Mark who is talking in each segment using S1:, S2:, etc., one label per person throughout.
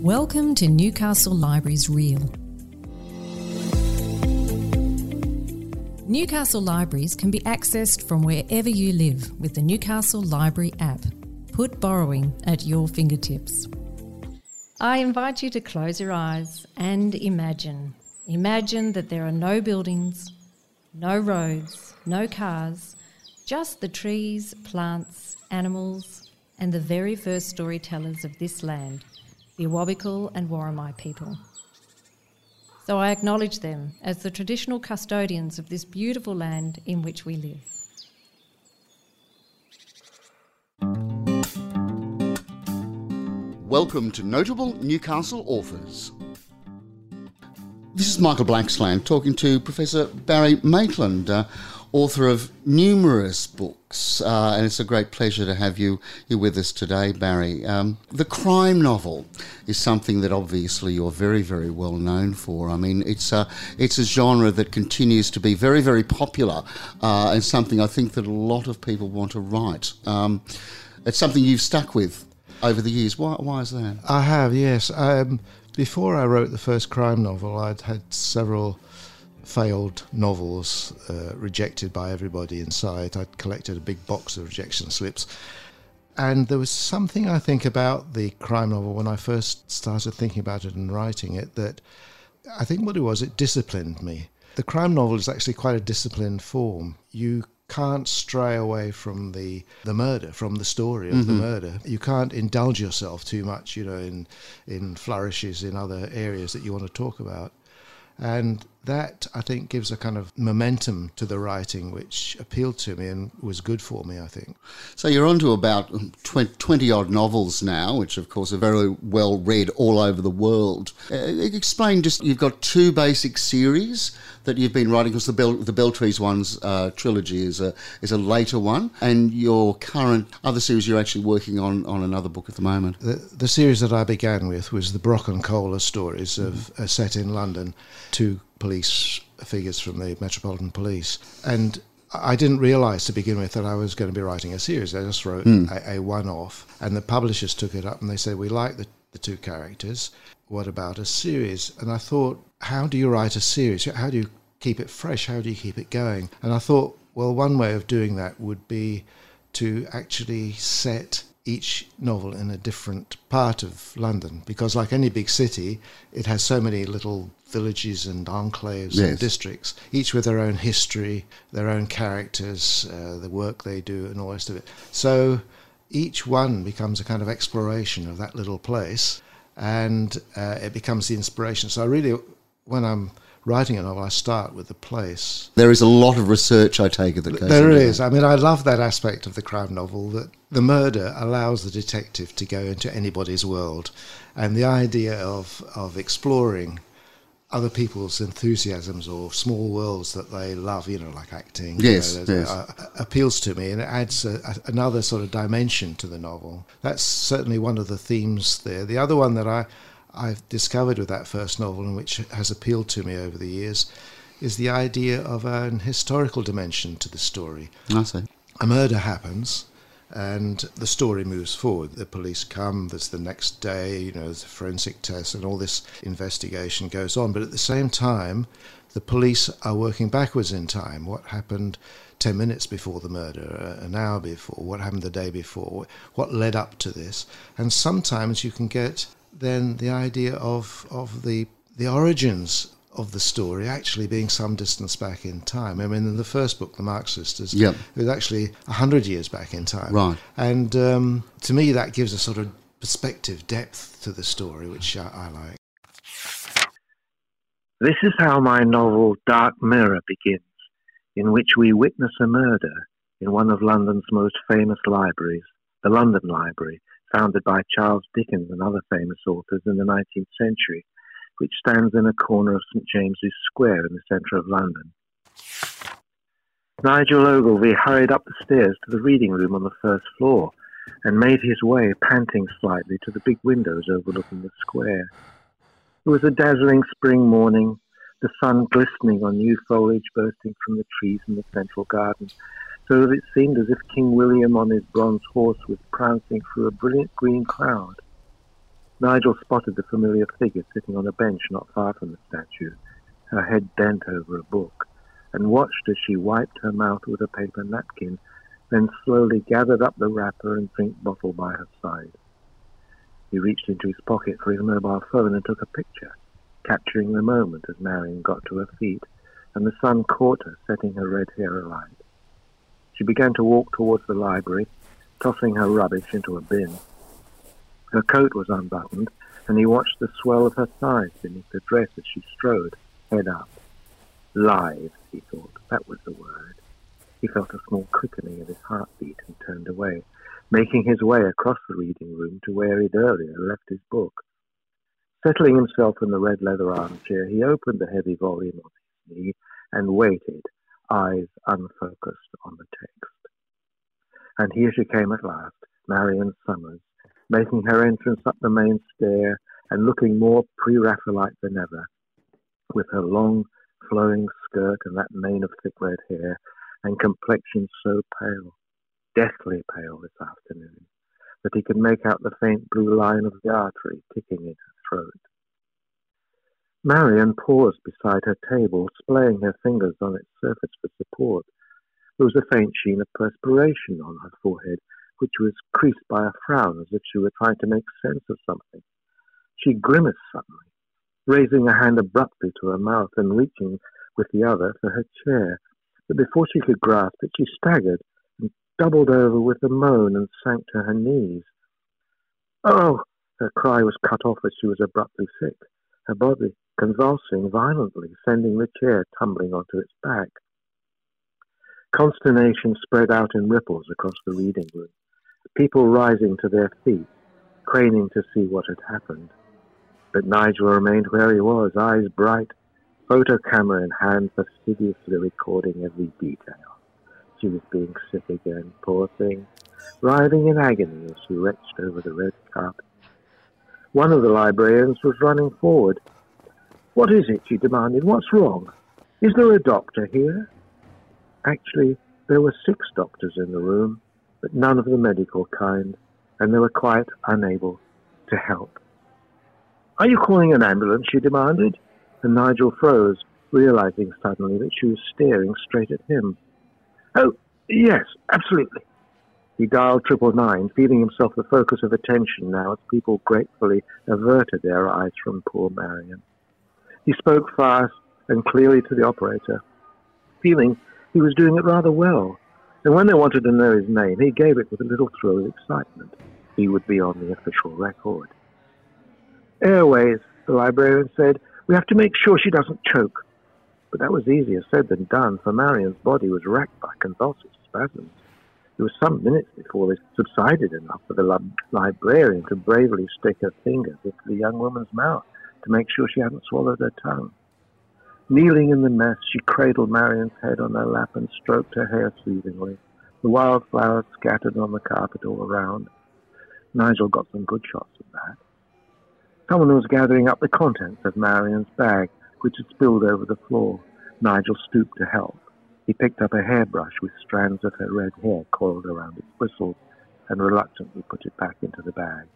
S1: Welcome to Newcastle Libraries Reel. Newcastle Libraries can be accessed from wherever you live with the Newcastle Library app. Put borrowing at your fingertips. I invite you to close your eyes and imagine. Imagine that there are no buildings, no roads, no cars, just the trees, plants, animals, and the very first storytellers of this land the Awabakal and Worimi people. So I acknowledge them as the traditional custodians of this beautiful land in which we live.
S2: Welcome to Notable Newcastle Authors. This is Michael Blaxland talking to Professor Barry Maitland, uh, author of numerous books, uh, and it's a great pleasure to have you you with us today, Barry. Um, the crime novel is something that obviously you're very, very well known for. I mean, it's a it's a genre that continues to be very, very popular, uh, and something I think that a lot of people want to write. Um, it's something you've stuck with over the years. Why, why is that?
S3: I have, yes. Um, before I wrote the first crime novel, I'd had several failed novels uh, rejected by everybody inside. I'd collected a big box of rejection slips. And there was something I think about the crime novel when I first started thinking about it and writing it that I think what it was, it disciplined me. The crime novel is actually quite a disciplined form. You can't stray away from the the murder, from the story of mm-hmm. the murder. You can't indulge yourself too much, you know, in in flourishes in other areas that you want to talk about. And that, I think, gives a kind of momentum to the writing, which appealed to me and was good for me, I think.
S2: So you're on to about 20 odd novels now, which, of course, are very well read all over the world. Uh, explain just, you've got two basic series that you've been writing, because the, Bel- the Belltrees one's uh, trilogy is a, is a later one, and your current other series you're actually working on on another book at the moment.
S3: The, the series that I began with was the Brock and Kolla stories of mm-hmm. uh, set in London, two police figures from the Metropolitan Police. And I didn't realise to begin with that I was going to be writing a series. I just wrote mm. a, a one off, and the publishers took it up and they said, We like the, the two characters. What about a series? And I thought, How do you write a series? How do you keep it fresh? How do you keep it going? And I thought, well, one way of doing that would be to actually set each novel in a different part of London because, like any big city, it has so many little villages and enclaves yes. and districts, each with their own history, their own characters, uh, the work they do, and all the rest of it. So each one becomes a kind of exploration of that little place, and uh, it becomes the inspiration. So I really, when I'm writing a novel, I start with the place.
S2: There is a lot of research, I take it, that goes
S3: There is. That. I mean, I love that aspect of the crime novel that the murder allows the detective to go into anybody's world. And the idea of, of exploring other people's enthusiasms or small worlds that they love, you know, like acting.
S2: Yes,
S3: you know,
S2: yes.
S3: Uh, appeals to me and it adds a, a, another sort of dimension to the novel. That's certainly one of the themes there. The other one that I I've discovered with that first novel, and which has appealed to me over the years, is the idea of an historical dimension to the story.
S2: I see.
S3: A murder happens, and the story moves forward. The police come, there's the next day, you know, there's a forensic test, and all this investigation goes on. But at the same time, the police are working backwards in time. What happened 10 minutes before the murder, uh, an hour before, what happened the day before, what led up to this. And sometimes you can get then the idea of of the the origins of the story actually being some distance back in time. I mean, in the first book, The Marx Sisters,
S2: yep.
S3: it was actually hundred years back in time.
S2: Right.
S3: And um, to me, that gives a sort of perspective, depth to the story, which I, I like.
S4: This is how my novel Dark Mirror begins, in which we witness a murder in one of London's most famous libraries, the London Library, founded by Charles Dickens and other famous authors in the 19th century, which stands in a corner of St James's Square in the centre of London. Nigel Ogilvy hurried up the stairs to the reading room on the first floor and made his way, panting slightly, to the big windows overlooking the square. It was a dazzling spring morning, the sun glistening on new foliage bursting from the trees in the central garden, so that it seemed as if King William on his bronze horse was prancing through a brilliant green cloud. Nigel spotted the familiar figure sitting on a bench not far from the statue, her head bent over a book, and watched as she wiped her mouth with a paper napkin, then slowly gathered up the wrapper and drink bottle by her side. He reached into his pocket for his mobile phone and took a picture, capturing the moment as Marion got to her feet and the sun caught her, setting her red hair alight. She began to walk towards the library, tossing her rubbish into a bin. Her coat was unbuttoned, and he watched the swell of her thighs beneath the dress as she strode, head up. Live, he thought. That was the word. He felt a small quickening of his heartbeat and turned away, making his way across the reading room to where he'd earlier left his book. Settling himself in the red leather armchair, he opened the heavy volume on his knee and waited, eyes unfocused on the text. And here she came at last, Marion Summers, making her entrance up the main stair and looking more pre-Raphaelite than ever, with her long, flowing skirt and that mane of thick red hair, and complexion so pale, deathly pale this afternoon, that he could make out the faint blue line of the artery ticking in her throat. Marion paused beside her table, splaying her fingers on its surface for support. There was a faint sheen of perspiration on her forehead, which was creased by a frown as if she were trying to make sense of something. She grimaced suddenly, raising a hand abruptly to her mouth and reaching with the other for her chair. But before she could grasp it, she staggered and doubled over with a moan and sank to her knees. Oh! Her cry was cut off as she was abruptly sick, her body convulsing violently, sending the chair tumbling onto its back. Consternation spread out in ripples across the reading room, people rising to their feet, craning to see what had happened. But Nigel remained where he was, eyes bright, photo camera in hand, fastidiously recording every detail. She was being sick again, poor thing, writhing in agony as she retched over the red carpet. One of the librarians was running forward. What is it? she demanded. What's wrong? Is there a doctor here? Actually, there were six doctors in the room, but none of the medical kind, and they were quite unable to help. Are you calling an ambulance? she demanded, and Nigel froze, realizing suddenly that she was staring straight at him. Oh, yes, absolutely. He dialed triple nine, feeling himself the focus of attention now as people gratefully averted their eyes from poor Marion. He spoke fast and clearly to the operator, feeling he was doing it rather well. And when they wanted to know his name, he gave it with a little thrill of excitement. He would be on the official record. Airways, the librarian said. We have to make sure she doesn't choke. But that was easier said than done, for Marion's body was racked by convulsive spasms. It was some minutes before they subsided enough for the librarian to bravely stick her fingers into the young woman's mouth to make sure she hadn't swallowed her tongue. Kneeling in the mess, she cradled Marion's head on her lap and stroked her hair soothingly. The wildflowers scattered on the carpet all around. Nigel got some good shots of that. Someone was gathering up the contents of Marion's bag, which had spilled over the floor. Nigel stooped to help. He picked up a hairbrush with strands of her red hair coiled around its bristles and reluctantly put it back into the bag.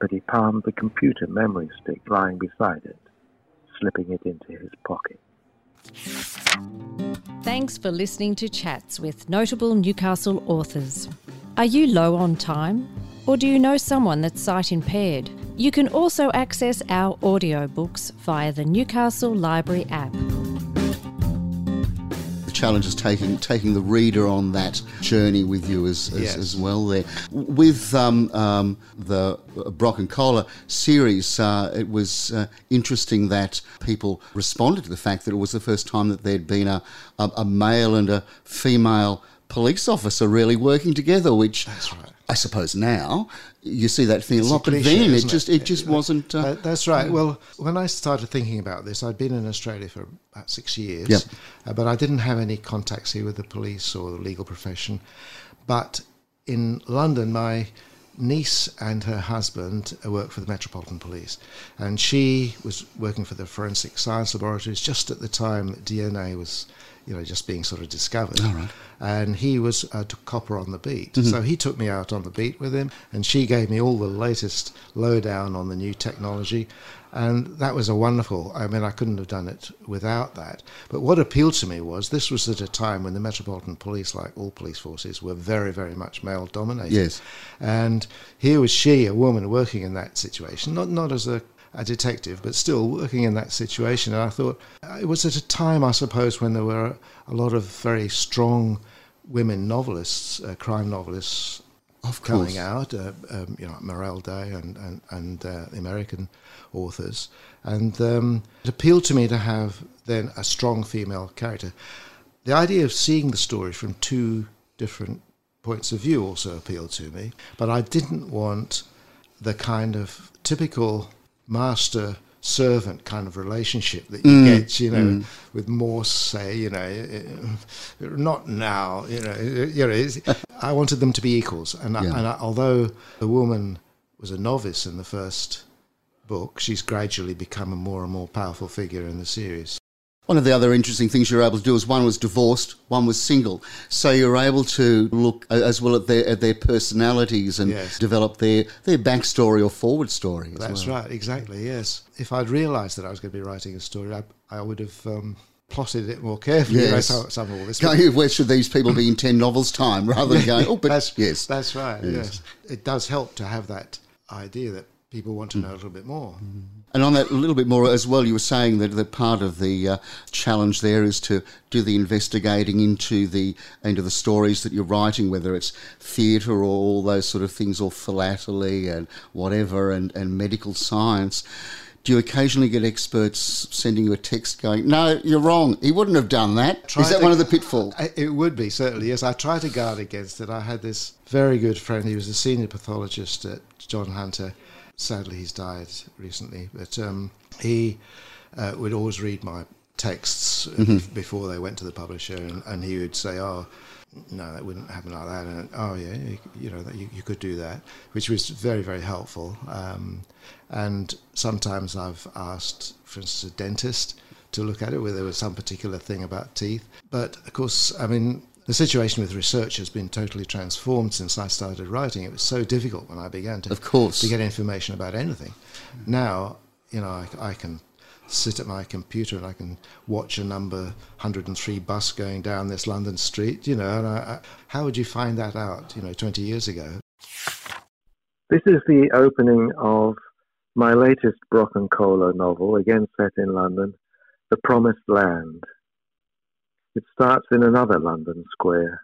S4: But he palmed the computer memory stick lying beside it, slipping it into his pocket.
S1: Thanks for listening to Chats with notable Newcastle authors. Are you low on time? Or do you know someone that's sight impaired? You can also access our audiobooks via the Newcastle Library app.
S2: Challenge is taking taking the reader on that journey with you as, as,
S3: Yes.
S2: as well. There, with um, um, the Brock and Kolla series, uh, it was uh, interesting that people responded to the fact that it was the first time that there'd been a, a, a male and a female police officer really working together, which I suppose now you see that thing a
S3: It's a
S2: lot, but
S3: cliche,
S2: then it just it just wasn't. Uh,
S3: that's right. Well, when I started thinking about this, I'd been in Australia for about six years,
S2: Yep.
S3: uh, but I didn't have any contacts here with the police or the legal profession. But in London, my niece and her husband uh, work for the Metropolitan Police, and she was working for the Forensic Science Laboratories just at the time that DNA was you know, just being sort of discovered.
S2: All right.
S3: And he was a copper on the beat. Mm-hmm. So he took me out on the beat with him, and she gave me all the latest lowdown on the new technology. And that was a wonderful, I mean, I couldn't have done it without that. But what appealed to me was this was at a time when the Metropolitan Police, like all police forces, were very, very much male dominated.
S2: Yes.
S3: And here was she, a woman, working in that situation, not, not as a a detective, but still working in that situation. And I thought uh, it was at a time, I suppose, when there were a lot of very strong women novelists, uh, crime novelists,
S2: Of
S3: coming out. Uh, um, you know, Morel Day and and and uh, the American authors, and um, it appealed to me to have then a strong female character. The idea of seeing the story from two different points of view also appealed to me, but I didn't want the kind of typical master servant kind of relationship that you mm. get, you know, mm. with Morse, say, you know, uh, not now, you know, eh, you know. It's, I wanted them to be equals, and, I, and I, although the woman was a novice in the first book, she's gradually become a more and more powerful figure in the series.
S2: One of the other interesting things you were able to do is one was divorced, one was single. So you were able to look as well at their at their personalities and
S3: Yes.
S2: develop their their backstory or forward story. As
S3: That's
S2: well.
S3: right, exactly, yes. If I'd realised that I was going to be writing a story, I, I would have um, plotted it more carefully.
S2: Yes.
S3: Some, some of all this.
S2: Going, where should these people be in ten novels' time, rather than going, oh, but
S3: that's,
S2: yes,
S3: That's right,
S2: Yes.
S3: yes. It does help to have that idea that people want to
S2: Mm.
S3: know a little bit more.
S2: And on that a little bit more as well, you were saying that, that part of the uh, challenge there is to do the investigating into the into the stories that you're writing, whether it's theatre or all those sort of things, or philately and whatever, and, and medical science. Do you occasionally get experts sending you a text going, "No, you're wrong. He wouldn't have done that."
S3: Try
S2: Is that
S3: to-
S2: one of the pitfalls?
S3: It would be, certainly, yes. I try to guard against it. I had this very good friend, he was a senior pathologist at John Hunter. Sadly, he's died recently, but um, he uh, would always read my texts uh, bef- before they went to the publisher, and, and he would say, Oh, no, that wouldn't happen like that. And oh, yeah, you, you know, that you, you could do that, which was very, very helpful. Um, and sometimes I've asked, for instance, a dentist to look at it, where there was some particular thing about teeth. But of course, I mean, the situation with research has been totally transformed since I started writing. It was so difficult when I began to,
S2: Of course.
S3: to get information about anything. Now, you know, I, I can sit at my computer and I can watch a number 103 bus going down this London street, you know, and I, I, how would you find that out, you know, 20 years ago?
S4: This is the opening of my latest Brock and Kolla novel, again set in London, The Promised Land. It starts in another London square.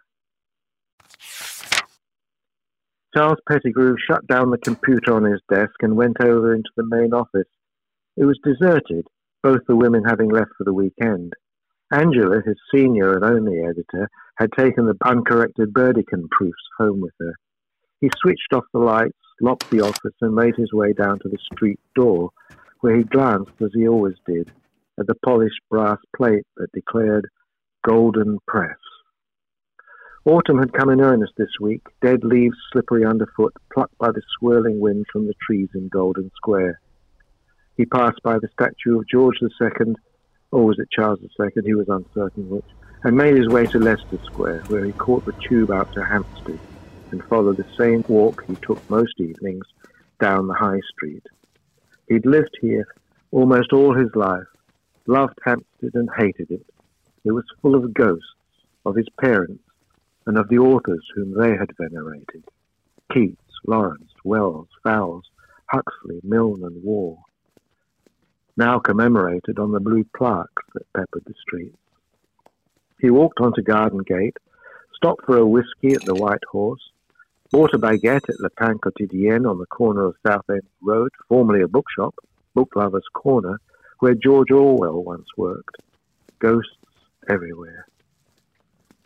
S4: Charles Pettigrew shut down the computer on his desk and went over into the main office. It was deserted, both the women having left for the weekend. Angela, his senior and only editor, had taken the uncorrected Burdekin proofs home with her. He switched off the lights, locked the office, and made his way down to the street door, where he glanced, as he always did, at the polished brass plate that declared Golden Press. Autumn had come in earnest this week, dead leaves slippery underfoot, plucked by the swirling wind from the trees in Golden Square. He passed by the statue of George II, or was it Charles II? He was uncertain which, and made his way to Leicester Square, where he caught the tube out to Hampstead and followed the same walk he took most evenings down the High Street. He'd lived here almost all his life, loved Hampstead and hated it. It was full of ghosts, of his parents, and of the authors whom they had venerated Keats, Lawrence, Wells, Fowles, Huxley, Milne, and Waugh, now commemorated on the blue plaques that peppered the streets. He walked onto Garden Gate, stopped for a whisky at the White Horse, bought a baguette at Le Pain Quotidien on the corner of Southend Road, formerly a bookshop, Book Lovers Corner, where George Orwell once worked. Ghosts everywhere.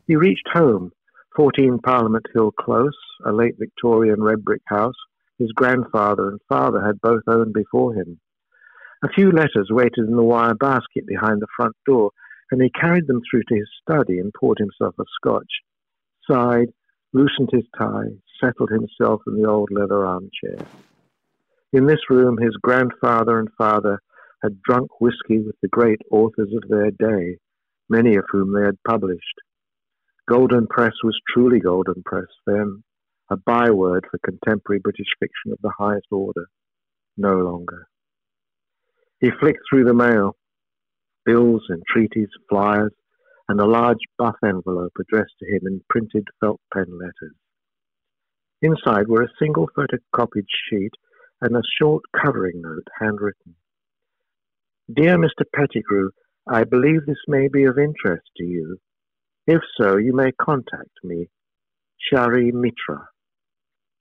S4: He reached home, 14 Parliament Hill Close, a late Victorian red brick house his grandfather and father had both owned before him. A few letters waited in the wire basket behind the front door, and he carried them through to his study and poured himself a scotch, sighed, loosened his tie, settled himself in the old leather armchair. In this room, his grandfather and father had drunk whisky with the great authors of their day, many of whom they had published. Golden Press was truly Golden Press then, a byword for contemporary British fiction of the highest order. No longer. He flicked through the mail bills, entreaties, flyers, and a large buff envelope addressed to him in printed felt pen letters. Inside were a single photocopied sheet and a short covering note handwritten. Dear Mr. Pettigrew, I believe this may be of interest to you. If so, you may contact me. Shari Mitra.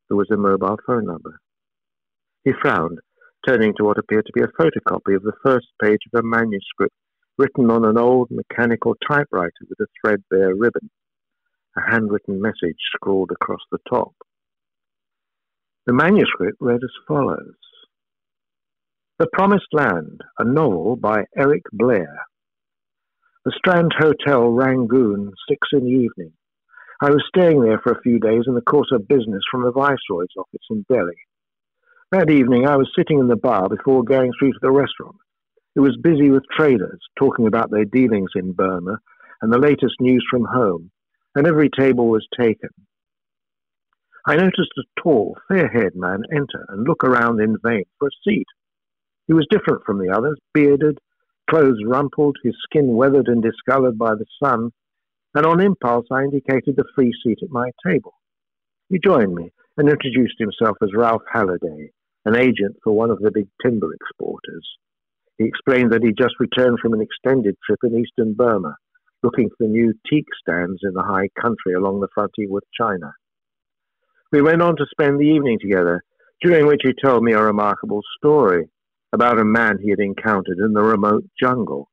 S4: There was a mobile phone number. He frowned, turning to what appeared to be a photocopy of the first page of a manuscript written on an old mechanical typewriter with a threadbare ribbon, a handwritten message scrawled across the top. The manuscript read as follows The Promised Land, a novel by Eric Blair. The Strand Hotel, Rangoon, six in the evening. I was staying there for a few days in the course of business from the Viceroy's office in Delhi. That evening I was sitting in the bar before going through to the restaurant. It was busy with traders talking about their dealings in Burma and the latest news from home, and every table was taken. I noticed a tall, fair haired man enter and look around in vain for a seat. He was different from the others, bearded, clothes rumpled, his skin weathered and discolored by the sun, and on impulse I indicated the free seat at my table. He joined me and introduced himself as Ralph Halliday, an agent for one of the big timber exporters. He explained that he just returned from an extended trip in eastern Burma, looking for new teak stands in the high country along the frontier with China. We went on to spend the evening together, during which he told me a remarkable story about a man he had encountered in the remote jungle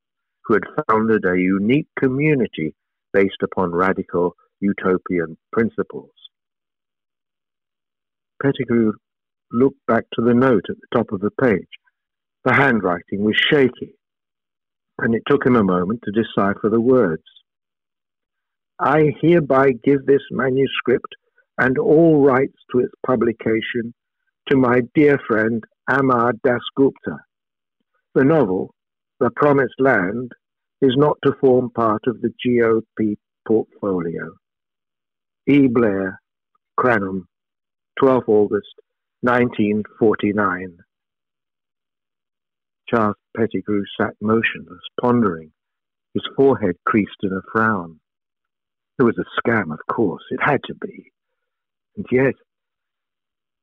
S4: who had founded a unique community based upon radical utopian principles. Pettigrew looked back to the note at the top of the page. The handwriting was shaky, and it took him a moment to decipher the words. I hereby give this manuscript and all rights to its publication to my dear friend Amar Dasgupta. The novel, The Promised Land, is not to form part of the GOP portfolio. E. Blair, Cranham, 12 August 1949. Charles Pettigrew sat motionless, pondering, his forehead creased in a frown. It was a scam, of course, it had to be. And yet,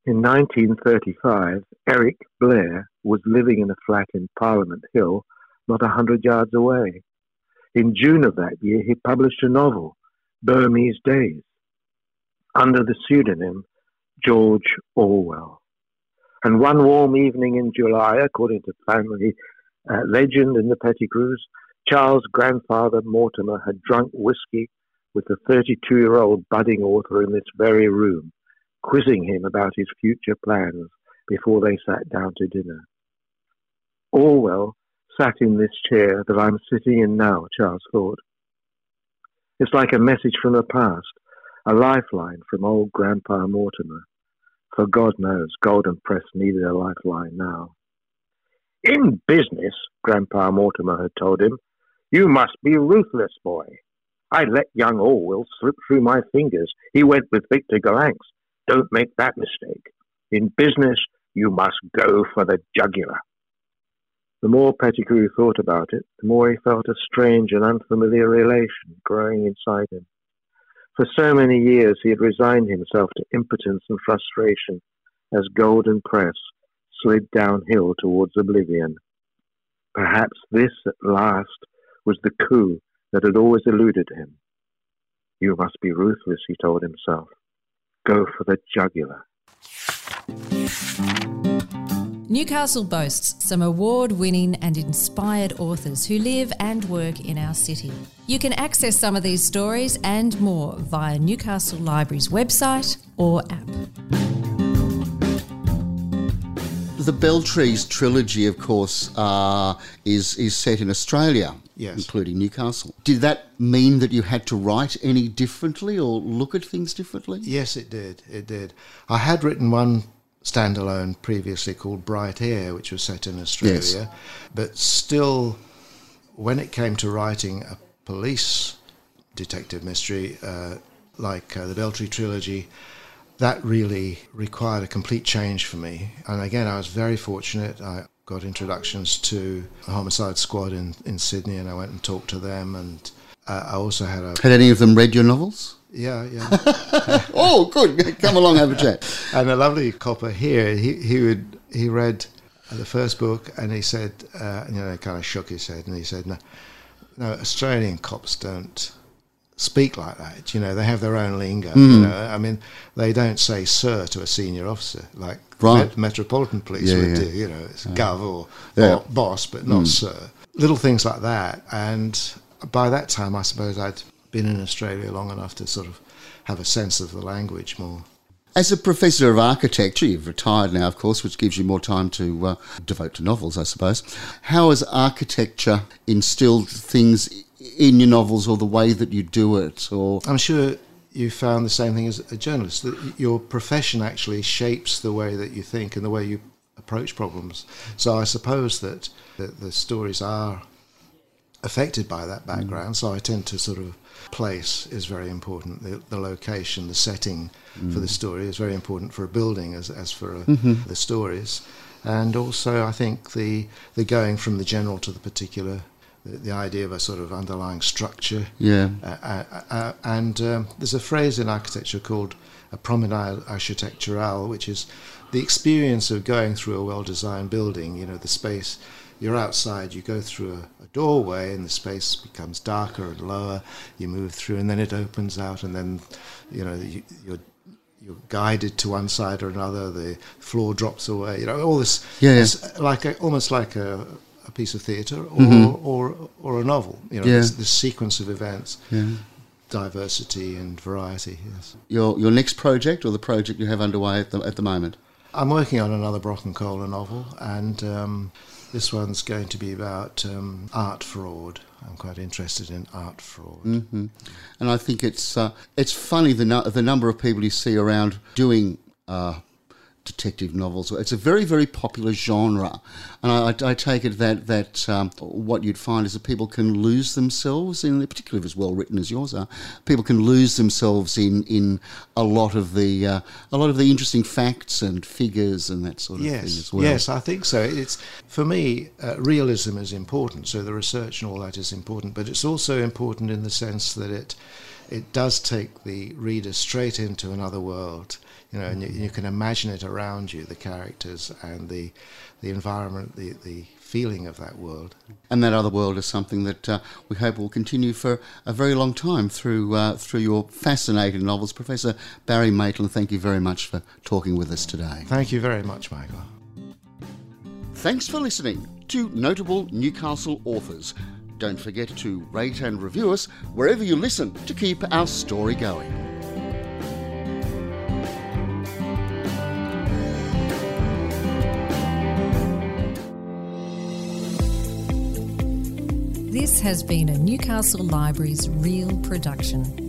S4: in 1935, Eric Blair was living in a flat in Parliament Hill, not a hundred yards away. In June of that year, he published a novel, Burmese Days, under the pseudonym George Orwell. And one warm evening in July, according to family uh, legend in the Pettigrews, Charles' grandfather Mortimer had drunk whiskey with the 32 year old budding author in this very room, quizzing him about his future plans before they sat down to dinner. Orwell sat in this chair that I'm sitting in now, Charles thought. It's like a message from the past, a lifeline from old Grandpa Mortimer. For God knows, Golden Press needed a lifeline now. In business, Grandpa Mortimer had told him, you must be ruthless, boy. I let young Orwell slip through my fingers. He went with Victor Gollancz. Don't make that mistake. In business, you must go for the jugular. The more Pettigrew thought about it, the more he felt a strange and unfamiliar relation growing inside him. For so many years he had resigned himself to impotence and frustration as Golden Press slid downhill towards oblivion. Perhaps this at last was the coup that had always eluded him. You must be ruthless, he told himself. Go for the jugular.
S1: Newcastle boasts some award winning and inspired authors who live and work in our city. You can access some of these stories and more via Newcastle Library's website or app.
S2: The Belltrees trilogy, of course, uh, is is set in Australia,
S3: Yes.
S2: including Newcastle. Did that mean that you had to write any differently or look at things differently?
S3: Yes, it did. It did. I had written one standalone previously called Bright Air, which was set in Australia,
S2: Yes.
S3: but still, when it came to writing a police detective mystery, uh, like uh, the Belltree trilogy, that really required a complete change for me. And again, I was very fortunate. I got introductions to the Homicide Squad in, in Sydney, and I went and talked to them. And uh, I also had a.
S2: Had any of them read your novels?
S3: Yeah, yeah.
S2: oh, good. Come along, have a chat.
S3: and a lovely copper here, he, he would he read the first book, and he said, uh, you know, kind of shook his head, and he said, no, no, Australian cops don't speak like that. You know, they have their own lingo. Mm. You know, I mean, they don't say "sir" to a senior officer like right. Met- Metropolitan Police yeah, would yeah. do. You know, it's yeah. gov or yeah. boss, but not mm. sir. Little things like that. And by that time, I suppose I'd been in Australia long enough to sort of have a sense of the language more.
S2: As a professor of architecture, you've retired now, of course, which gives you more time to uh, devote to novels, I suppose. How has architecture instilled things in your novels or the way that you do it? Or
S3: I'm sure you found the same thing as a journalist that your profession actually shapes the way that you think and the way you approach problems. So I suppose that the, the stories are affected by that background. Mm. So I tend to sort of place is very important. The, the location, the setting mm. for the story is very important for a building as, as for a, mm-hmm. the stories. And also, I think the the going from the general to the particular the, the idea of a sort of underlying structure.
S2: Yeah.
S3: Uh, uh, uh, and um, there's a phrase in architecture called a promenade architecturale, which is the experience of going through a well-designed building. You know, the space. You're outside. You go through a, a doorway, and the space becomes darker and lower. You move through, and then it opens out, and then, you know, you, you're you're guided to one side or another. The floor drops away. You know, all this.
S2: Yeah,
S3: like a, almost like a, a piece of theatre or, mm-hmm. or or a novel. You know, yeah. this, this sequence of events.
S2: Yeah.
S3: Diversity and variety. Yes.
S2: Your your next project or the project you have underway at the at the moment.
S3: I'm working on another Brock and Kolla novel, and um, this one's going to be about um, art fraud. I'm quite interested in art fraud,
S2: mm-hmm. and I think it's uh, it's funny the no- the number of people you see around doing uh, detective novels. It's a very, very popular genre, and I, I take it that that um, what you'd find is that people can lose themselves in, particularly if it's well written as yours are. People can lose themselves in in a lot of the uh, a lot of the interesting facts and figures and that sort of
S3: yes,
S2: thing as well.
S3: Yes, I think so. It's for me, uh, realism is important. So the research and all that is important, but it's also important in the sense that it it does take the reader straight into another world you know, and you, you, can imagine it around you, the characters and the the environment, the the feeling of that world.
S2: And that other world is something that uh, we hope will continue for a very long time through uh, through your fascinating novels, Professor Barry Maitland. Thank you very much for talking with us today.
S3: Thank you very much, Michael.
S2: Thanks for listening to Notable Newcastle Authors. Don't forget to rate and review us wherever you listen to keep our story going.
S1: This has been a Newcastle Libraries Real production.